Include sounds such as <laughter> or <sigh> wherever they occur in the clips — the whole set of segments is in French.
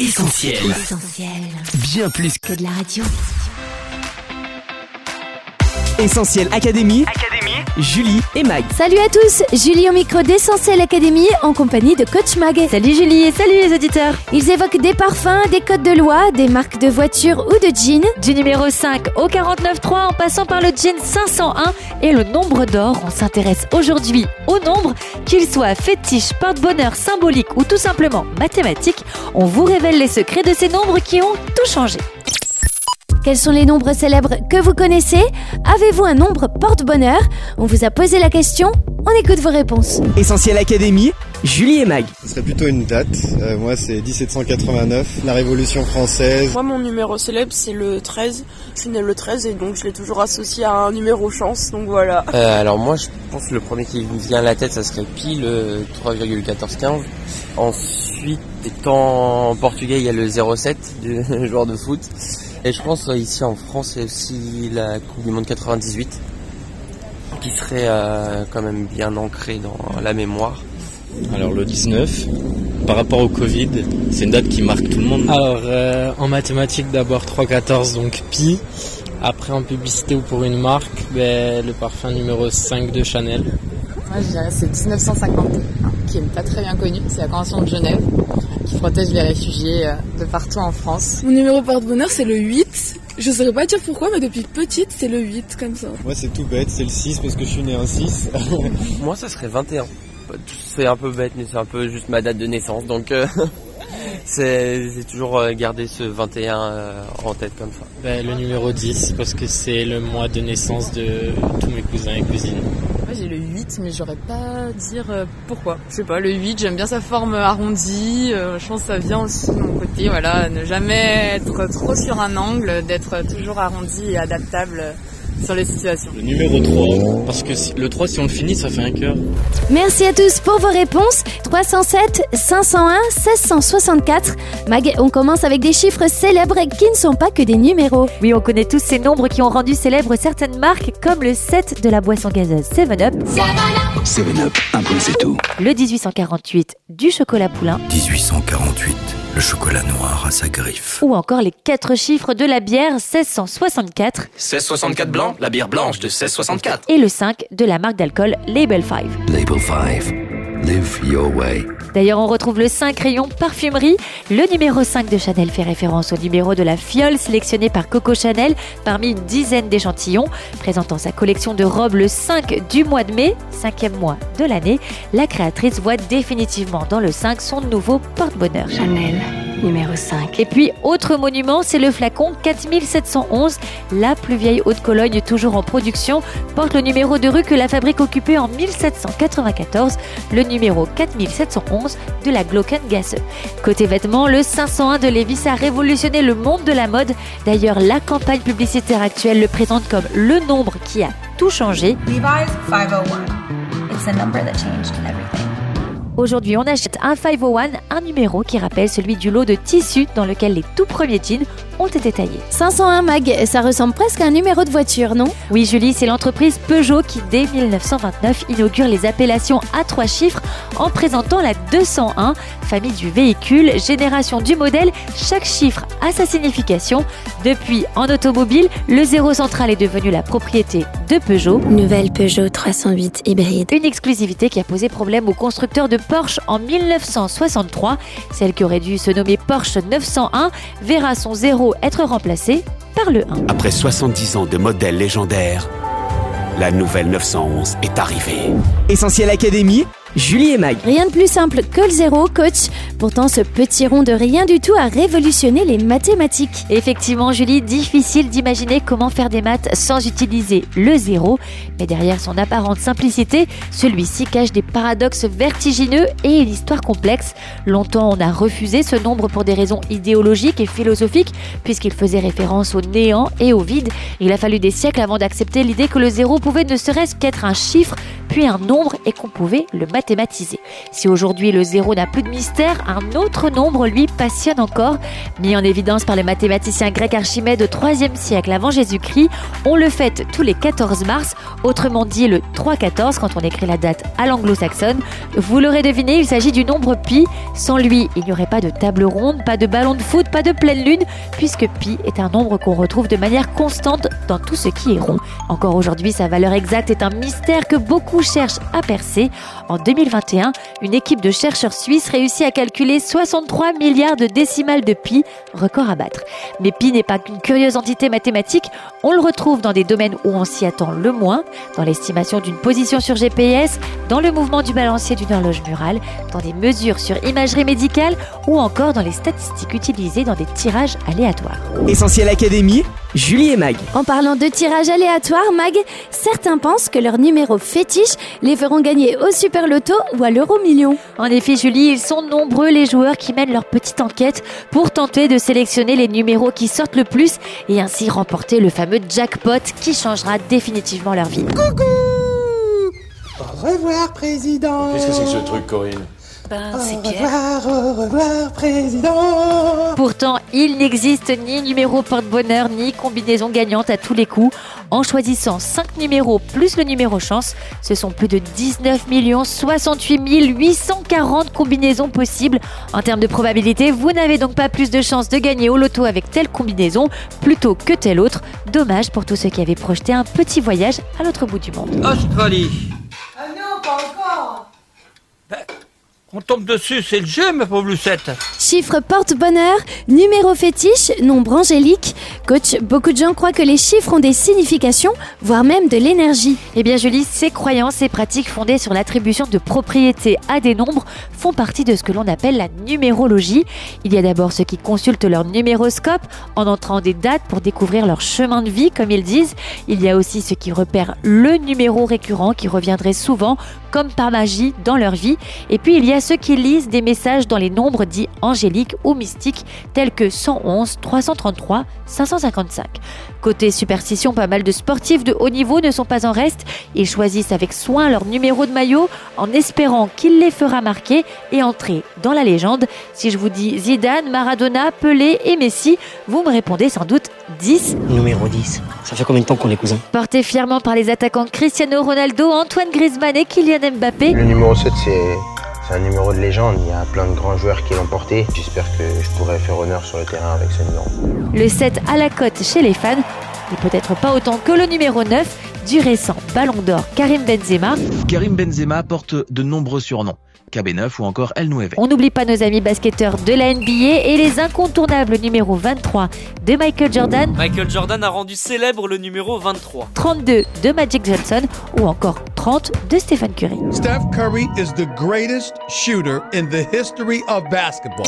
Essentiel. Essentiel. Bien plus Que de la radio. Essentiel Académie. Académie. Julie et Mag. Salut à tous, Julie au micro d'Essentiel Académie en compagnie de Coach Mag. Salut Julie et salut les auditeurs. Ils évoquent des parfums, des codes de loi, des marques de voitures ou de jeans. Du numéro 5 au 49.3 en passant par le jean 501 et le nombre d'or, on s'intéresse aujourd'hui au nombre, qu'il soit fétiche, porte-bonheur, symbolique ou tout simplement mathématique, on vous révèle les secrets de ces nombres qui ont tout changé. Quels sont les nombres célèbres que vous connaissez? Avez-vous un nombre porte-bonheur? On vous a posé la question, on écoute vos réponses. Essentiel Académie. Julie et Mag. Ce serait plutôt une date. Euh, moi, c'est 1789, la Révolution française. Moi, mon numéro célèbre, c'est le 13. Je suis né le 13 et donc je l'ai toujours associé à un numéro chance, donc voilà. Euh, alors moi, je pense que le premier qui me vient à la tête, ça serait pile le 3,1415. Ensuite, étant portugais, il y a le 07 du <laughs> joueur de foot. Et je pense euh, ici en France, il y a aussi la Coupe du Monde 98 qui serait euh, quand même bien ancrée dans la mémoire. Alors le 19, par rapport au Covid, c'est une date qui marque tout le monde. Alors euh, en mathématiques d'abord 3,14 donc pi. Après en publicité ou pour une marque, ben, le parfum numéro 5 de Chanel. Moi je dirais c'est 1950, qui est pas très bien connu, c'est la Convention de Genève, qui protège les réfugiés euh, de partout en France. Mon numéro porte-bonheur, c'est le 8. Je saurais pas dire pourquoi, mais depuis petite, c'est le 8, comme ça. Moi, c'est tout bête, c'est le 6 parce que je suis né un 6. <laughs> Moi, ça serait 21. C'est un peu bête, mais c'est un peu juste ma date de naissance, donc euh, <laughs> c'est j'ai toujours euh, gardé ce 21 euh, en tête comme ça. Ben, le numéro 10 parce que c'est le mois de naissance de tous mes cousins et cousines. Moi j'ai le 8 mais j'aurais pas dire euh, pourquoi. Je sais pas, le 8 j'aime bien sa forme arrondie, euh, je pense que ça vient aussi de mon côté, voilà, ne jamais être trop sur un angle, d'être toujours arrondi et adaptable sur les situations. Le numéro 3, parce que si- le 3, si on le finit, ça fait un cœur. Merci à tous pour vos réponses. 307, 501, 1664. Mag, on commence avec des chiffres célèbres qui ne sont pas que des numéros. Oui, on connaît tous ces nombres qui ont rendu célèbres certaines marques comme le 7 de la boisson gazeuse 7-Up, 7-Up, un point c'est tout. le 1848 du chocolat poulain 1848, le chocolat noir à sa griffe. ou encore les 4 chiffres de la bière 1664 1664 blanc, la bière blanche de 1664. et le 5 de la marque d'alcool Label 5. Label 5, live your way. D'ailleurs, on retrouve le 5 rayon parfumerie. Le numéro 5 de Chanel fait référence au numéro de la fiole sélectionnée par Coco Chanel parmi une dizaine d'échantillons. Présentant sa collection de robes le 5 du mois de mai, cinquième mois de l'année, la créatrice voit définitivement dans le 5 son nouveau porte-bonheur. Chanel, numéro 5. Et puis, autre monument, c'est le flacon 4711. La plus vieille haute Cologne, toujours en production, porte le numéro de rue que la fabrique occupée en 1794, le numéro 4711 de la Glockengasse. Côté vêtements, le 501 de Levis a révolutionné le monde de la mode. D'ailleurs, la campagne publicitaire actuelle le présente comme le nombre qui a tout changé. Levi's 501. It's a number that changed everything. Aujourd'hui, on achète un 501, un numéro qui rappelle celui du lot de tissu dans lequel les tout premiers jeans ont été taillés. 501 Mag, ça ressemble presque à un numéro de voiture, non? Oui, Julie, c'est l'entreprise Peugeot qui, dès 1929, inaugure les appellations à trois chiffres en présentant la 201, famille du véhicule, génération du modèle. Chaque chiffre a sa signification. Depuis, en automobile, le zéro central est devenu la propriété de Peugeot. Nouvelle Peugeot 308 hybride. Une exclusivité qui a posé problème au constructeur de Porsche en 1963. Celle qui aurait dû se nommer Porsche 901 verra son zéro être remplacé par le 1. Après 70 ans de modèles légendaires, la nouvelle 911 est arrivée. Essentiel Académie. Julie et Mag. Rien de plus simple que le zéro, coach. Pourtant, ce petit rond de rien du tout a révolutionné les mathématiques. Effectivement, Julie, difficile d'imaginer comment faire des maths sans utiliser le zéro. Mais derrière son apparente simplicité, celui-ci cache des paradoxes vertigineux et une histoire complexe. Longtemps, on a refusé ce nombre pour des raisons idéologiques et philosophiques, puisqu'il faisait référence au néant et au vide. Il a fallu des siècles avant d'accepter l'idée que le zéro pouvait ne serait-ce qu'être un chiffre, un nombre et qu'on pouvait le mathématiser. Si aujourd'hui le zéro n'a plus de mystère, un autre nombre lui passionne encore. Mis en évidence par le mathématicien grec Archimède au 3e siècle avant Jésus-Christ, on le fête tous les 14 mars, autrement dit le 3-14 quand on écrit la date à l'anglo-saxonne. Vous l'aurez deviné, il s'agit du nombre pi. Sans lui, il n'y aurait pas de table ronde, pas de ballon de foot, pas de pleine lune, puisque pi est un nombre qu'on retrouve de manière constante dans tout ce qui est rond. Encore aujourd'hui, sa valeur exacte est un mystère que beaucoup cherchent à percer. En 2021, une équipe de chercheurs suisses réussit à calculer 63 milliards de décimales de pi, record à battre. Mais pi n'est pas qu'une curieuse entité mathématique, on le retrouve dans des domaines où on s'y attend le moins, dans l'estimation d'une position sur GPS, dans le mouvement du balancier d'une horloge murale, dans des mesures sur imagerie médicale ou encore dans les statistiques utilisées dans des tirages aléatoires. Essentiel Académie, Julie et Mag. En parlant de tirage aléatoire, Mag, certains pensent que leur numéro fétiche les feront gagner au Super Loto ou à l'Euro Million. En effet, Julie, ils sont nombreux les joueurs qui mènent leur petite enquête pour tenter de sélectionner les numéros qui sortent le plus et ainsi remporter le fameux jackpot qui changera définitivement leur vie. Coucou Au revoir, président Qu'est-ce que c'est que ce truc, Corinne? Ben, Au revoir, au revoir, président Pourtant, il n'existe ni numéro porte-bonheur ni combinaison gagnante à tous les coups. En choisissant 5 numéros plus le numéro chance, ce sont plus de 19 68 840 combinaisons possibles. En termes de probabilité, vous n'avez donc pas plus de chances de gagner au loto avec telle combinaison plutôt que telle autre. Dommage pour tous ceux qui avaient projeté un petit voyage à l'autre bout du monde. Australie. Ah non, pas encore On tombe dessus, c'est le jeu, ma pauvre Lucette. Chiffre porte-bonheur, numéro fétiche, nombre angélique. Coach, beaucoup de gens croient que les chiffres ont des significations, voire même de l'énergie. Eh bien, Julie, ces croyances et pratiques fondées sur l'attribution de propriétés à des nombres font partie de ce que l'on appelle la numérologie. Il y a d'abord ceux qui consultent leur numéroscope en entrant des dates pour découvrir leur chemin de vie, comme ils disent. Il y a aussi ceux qui repèrent le numéro récurrent qui reviendrait souvent, comme par magie, dans leur vie. Et puis, il y a ceux qui lisent des messages dans les nombres dits angéliques ou mystiques, tels que 111, 333, 555. Côté superstition, pas mal de sportifs de haut niveau ne sont pas en reste. Ils choisissent avec soin leur numéro de maillot en espérant qu'il les fera marquer et entrer dans la légende. Si je vous dis Zidane, Maradona, Pelé et Messi, vous me répondez sans doute 10. Numéro 10. Ça fait combien de temps qu'on est cousins? Porté fièrement par les attaquants Cristiano Ronaldo, Antoine Griezmann et Kylian Mbappé. Le numéro 7, c'est. C'est un numéro de légende, il y a plein de grands joueurs qui l'ont porté. J'espère que je pourrai faire honneur sur le terrain avec ce numéro. Le 7 à la cote chez les fans, et peut-être pas autant que le numéro 9 du récent Ballon d'Or Karim Benzema. Karim Benzema porte de nombreux surnoms. KB9 ou encore El Nueve. On n'oublie pas nos amis basketteurs de la NBA et les incontournables numéro 23 de Michael Jordan, Michael Jordan a rendu célèbre le numéro 23. 32 de Magic Johnson ou encore 30 de Stephen Curry. Steph Curry is the greatest shooter in the history of basketball.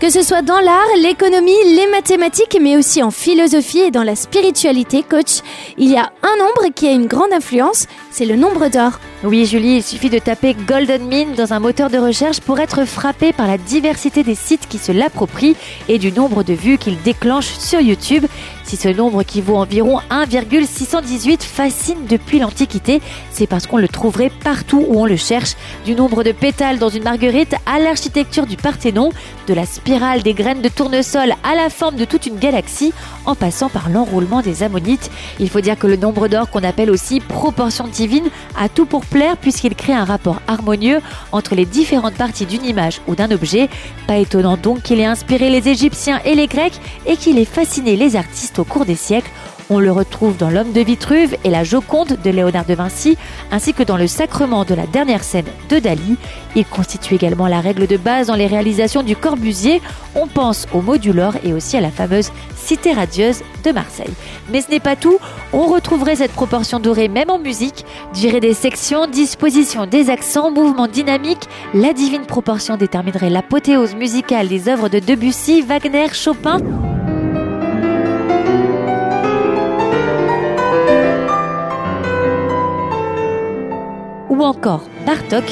Que ce soit dans l'art, l'économie, les mathématiques, mais aussi en philosophie et dans la spiritualité, coach, il y a un nombre qui a une grande influence, c'est le nombre d'or. Oui, Julie, il suffit de taper Golden Mean dans un moteur de recherche pour être frappé par la diversité des sites qui se l'approprient et du nombre de vues qu'il déclenche sur YouTube. Si ce nombre qui vaut environ 1,618 fascine depuis l'Antiquité, c'est parce qu'on le trouverait partout où on le cherche. Du nombre de pétales dans une marguerite à l'architecture du Parthénon, de la spirale des graines de tournesol à la forme de toute une galaxie, en passant par l'enroulement des ammonites. Il faut dire que le nombre d'or qu'on appelle aussi proportion divine a tout pour plaire puisqu'il crée un rapport harmonieux entre les différentes parties d'une image ou d'un objet. Pas étonnant donc qu'il ait inspiré les Égyptiens et les Grecs et qu'il ait fasciné les artistes au cours des siècles. On le retrouve dans L'homme de Vitruve et la Joconde de Léonard de Vinci, ainsi que dans le sacrement de la dernière scène de Dali. Il constitue également la règle de base dans les réalisations du Corbusier. On pense au modulor et aussi à la fameuse Cité radieuse de Marseille. Mais ce n'est pas tout, on retrouverait cette proportion dorée même en musique. Durée des sections, disposition des accents, mouvement dynamique, la divine proportion déterminerait l'apothéose musicale des œuvres de Debussy, Wagner, Chopin. Ou encore Bartok.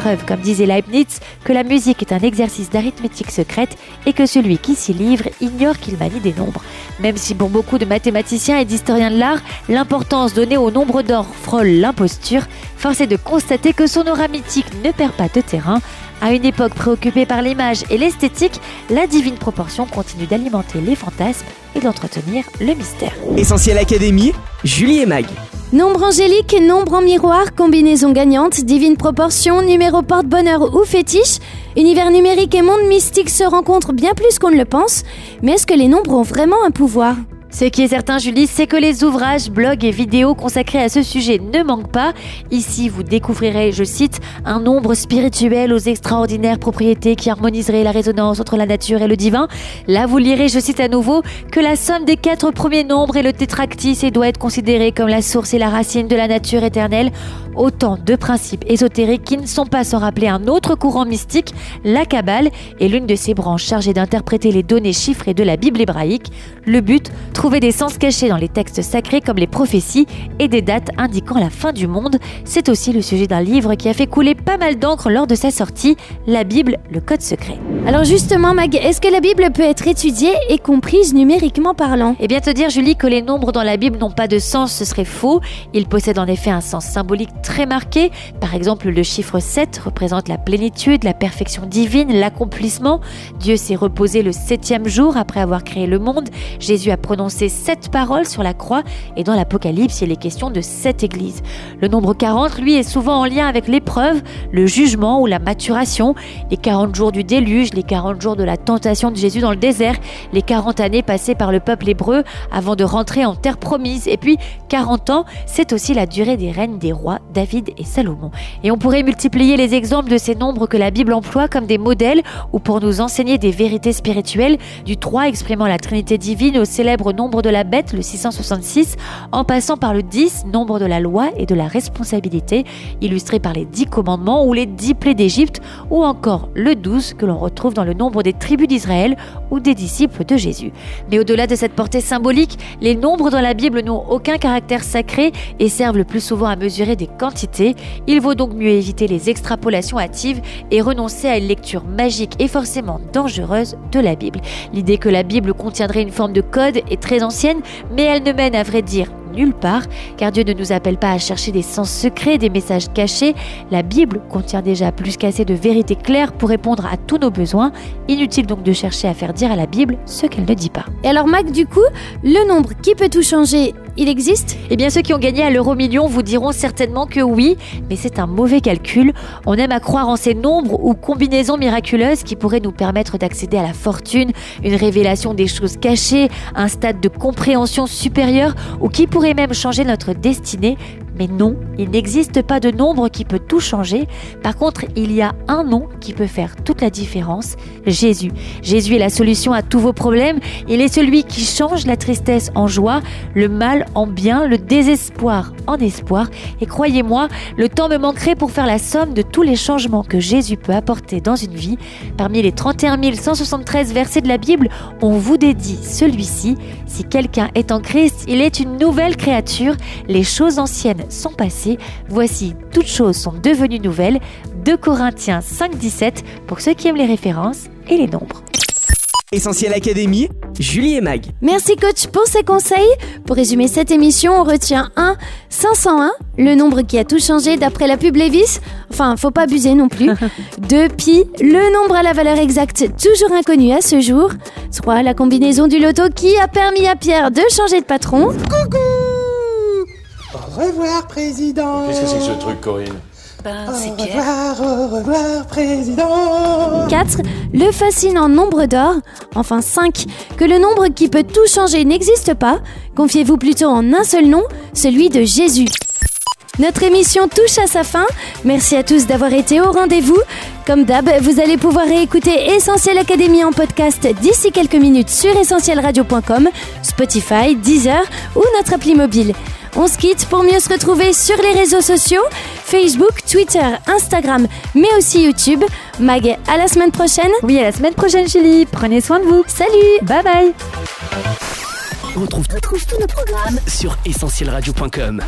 preuve, comme disait Leibniz, que la musique est un exercice d'arithmétique secrète et que celui qui s'y livre ignore qu'il manie des nombres. Même si pour beaucoup de mathématiciens et d'historiens de l'art, l'importance donnée au nombre d'or frôle l'imposture, force est de constater que son aura mythique ne perd pas de terrain. À une époque préoccupée par l'image et l'esthétique, la divine proportion continue d'alimenter les fantasmes et d'entretenir le mystère. Essentiel Académie, Julie et Mag. Nombre angélique, nombre en miroir, combinaison gagnante, divine proportion, numéro porte-bonheur ou fétiche, univers numérique et monde mystique se rencontrent bien plus qu'on ne le pense, mais est-ce que les nombres ont vraiment un pouvoir? Ce qui est certain, Julie, c'est que les ouvrages, blogs et vidéos consacrés à ce sujet ne manquent pas. Ici, vous découvrirez, je cite, un nombre spirituel aux extraordinaires propriétés qui harmoniseraient la résonance entre la nature et le divin. Là, vous lirez, je cite à nouveau, que la somme des quatre premiers nombres est le tétractis et doit être considéré comme la source et la racine de la nature éternelle. Autant de principes ésotériques qui ne sont pas sans rappeler un autre courant mystique, la Kabbale, est l'une de ces branches chargées d'interpréter les données chiffrées de la Bible hébraïque. Le but, trouver des sens cachés dans les textes sacrés comme les prophéties et des dates indiquant la fin du monde. C'est aussi le sujet d'un livre qui a fait couler pas mal d'encre lors de sa sortie, la Bible, le code secret. Alors justement, Mag, est-ce que la Bible peut être étudiée et comprise numériquement parlant? Eh bien te dire, Julie, que les nombres dans la Bible n'ont pas de sens, ce serait faux. Ils possèdent en effet un sens symbolique très marqué. Par exemple, le chiffre 7 représente la plénitude, la perfection divine, l'accomplissement. Dieu s'est reposé le septième jour après avoir créé le monde. Jésus a prononcé sept paroles sur la croix et dans l'Apocalypse, il est question de sept églises. Le nombre 40, lui, est souvent en lien avec l'épreuve, le jugement ou la maturation, les 40 jours du déluge, les 40 jours de la tentation de Jésus dans le désert, les 40 années passées par le peuple hébreu avant de rentrer en terre promise, et puis 40 ans, c'est aussi la durée des règnes des rois David et Salomon. Et on pourrait multiplier les exemples de ces nombres que la Bible emploie comme des modèles ou pour nous enseigner des vérités spirituelles, du 3 exprimant la Trinité divine au célèbre nombre de la bête, le 666, en passant par le 10, nombre de la loi et de la responsabilité, illustré par les 10 commandements ou les 10 plaies d'Égypte, ou encore le 12 que l'on retrouve dans le nombre des tribus d'Israël ou des disciples de Jésus. Mais au-delà de cette portée symbolique, les nombres dans la Bible n'ont aucun caractère sacré et servent le plus souvent à mesurer des Il vaut donc mieux éviter les extrapolations hâtives et renoncer à une lecture magique et forcément dangereuse de la Bible. L'idée que la Bible contiendrait une forme de code est très ancienne, mais elle ne mène à vrai dire nulle part, car Dieu ne nous appelle pas à chercher des sens secrets, des messages cachés. La Bible contient déjà plus qu'assez de vérités claires pour répondre à tous nos besoins. Inutile donc de chercher à faire dire à la Bible ce qu'elle ne dit pas. Et alors Mac, du coup, le nombre qui peut tout changer, il existe? Eh bien, ceux qui ont gagné à l'euro million vous diront certainement que oui, mais c'est un mauvais calcul. On aime à croire en ces nombres ou combinaisons miraculeuses qui pourraient nous permettre d'accéder à la fortune, une révélation des choses cachées, un stade de compréhension supérieure ou qui pourrait même changer notre destinée mais non, il n'existe pas de nombre qui peut tout changer. Par contre, il y a un nom qui peut faire toute la différence, Jésus. Jésus est la solution à tous vos problèmes. Il est celui qui change la tristesse en joie, le mal en bien, le désespoir en espoir. Et croyez-moi, le temps me manquerait pour faire la somme de tous les changements que Jésus peut apporter dans une vie. Parmi les 31 173 versets de la Bible, on vous dédie celui-ci. Si quelqu'un est en Christ, il est une nouvelle créature. Les choses anciennes sont passées. Voici, toutes choses sont devenues nouvelles. 2 Corinthiens 5, 17 pour ceux qui aiment les références et les nombres. Essentiel Académie, Julie et Mag. Merci coach pour ces conseils. Pour résumer cette émission, on retient 1, 501, le nombre qui a tout changé d'après la pub Levis. Enfin, faut pas abuser non plus. <laughs> 2, pi, le nombre à la valeur exacte toujours inconnu à ce jour. 3, la combinaison du loto qui a permis à Pierre de changer de patron. Coucou revoir, président Qu'est-ce que c'est que ce truc, Corinne Ben, Au revoir, au revoir, président 4. Le fascinant nombre d'or. Enfin 5. Que le nombre qui peut tout changer n'existe pas. Confiez-vous plutôt en un seul nom, celui de Jésus. Notre émission touche à sa fin. Merci à tous d'avoir été au rendez-vous. Comme d'hab, vous allez pouvoir réécouter Essentiel Académie en podcast d'ici quelques minutes sur essentielradio.com, Spotify, Deezer ou notre appli mobile. On se quitte pour mieux se retrouver sur les réseaux sociaux, Facebook, Twitter, Instagram, mais aussi YouTube. Mag, à la semaine prochaine. Oui, à la semaine prochaine, Julie. Prenez soin de vous. Salut. Bye bye. On retrouve, tous nos programmes sur essentielradio.com.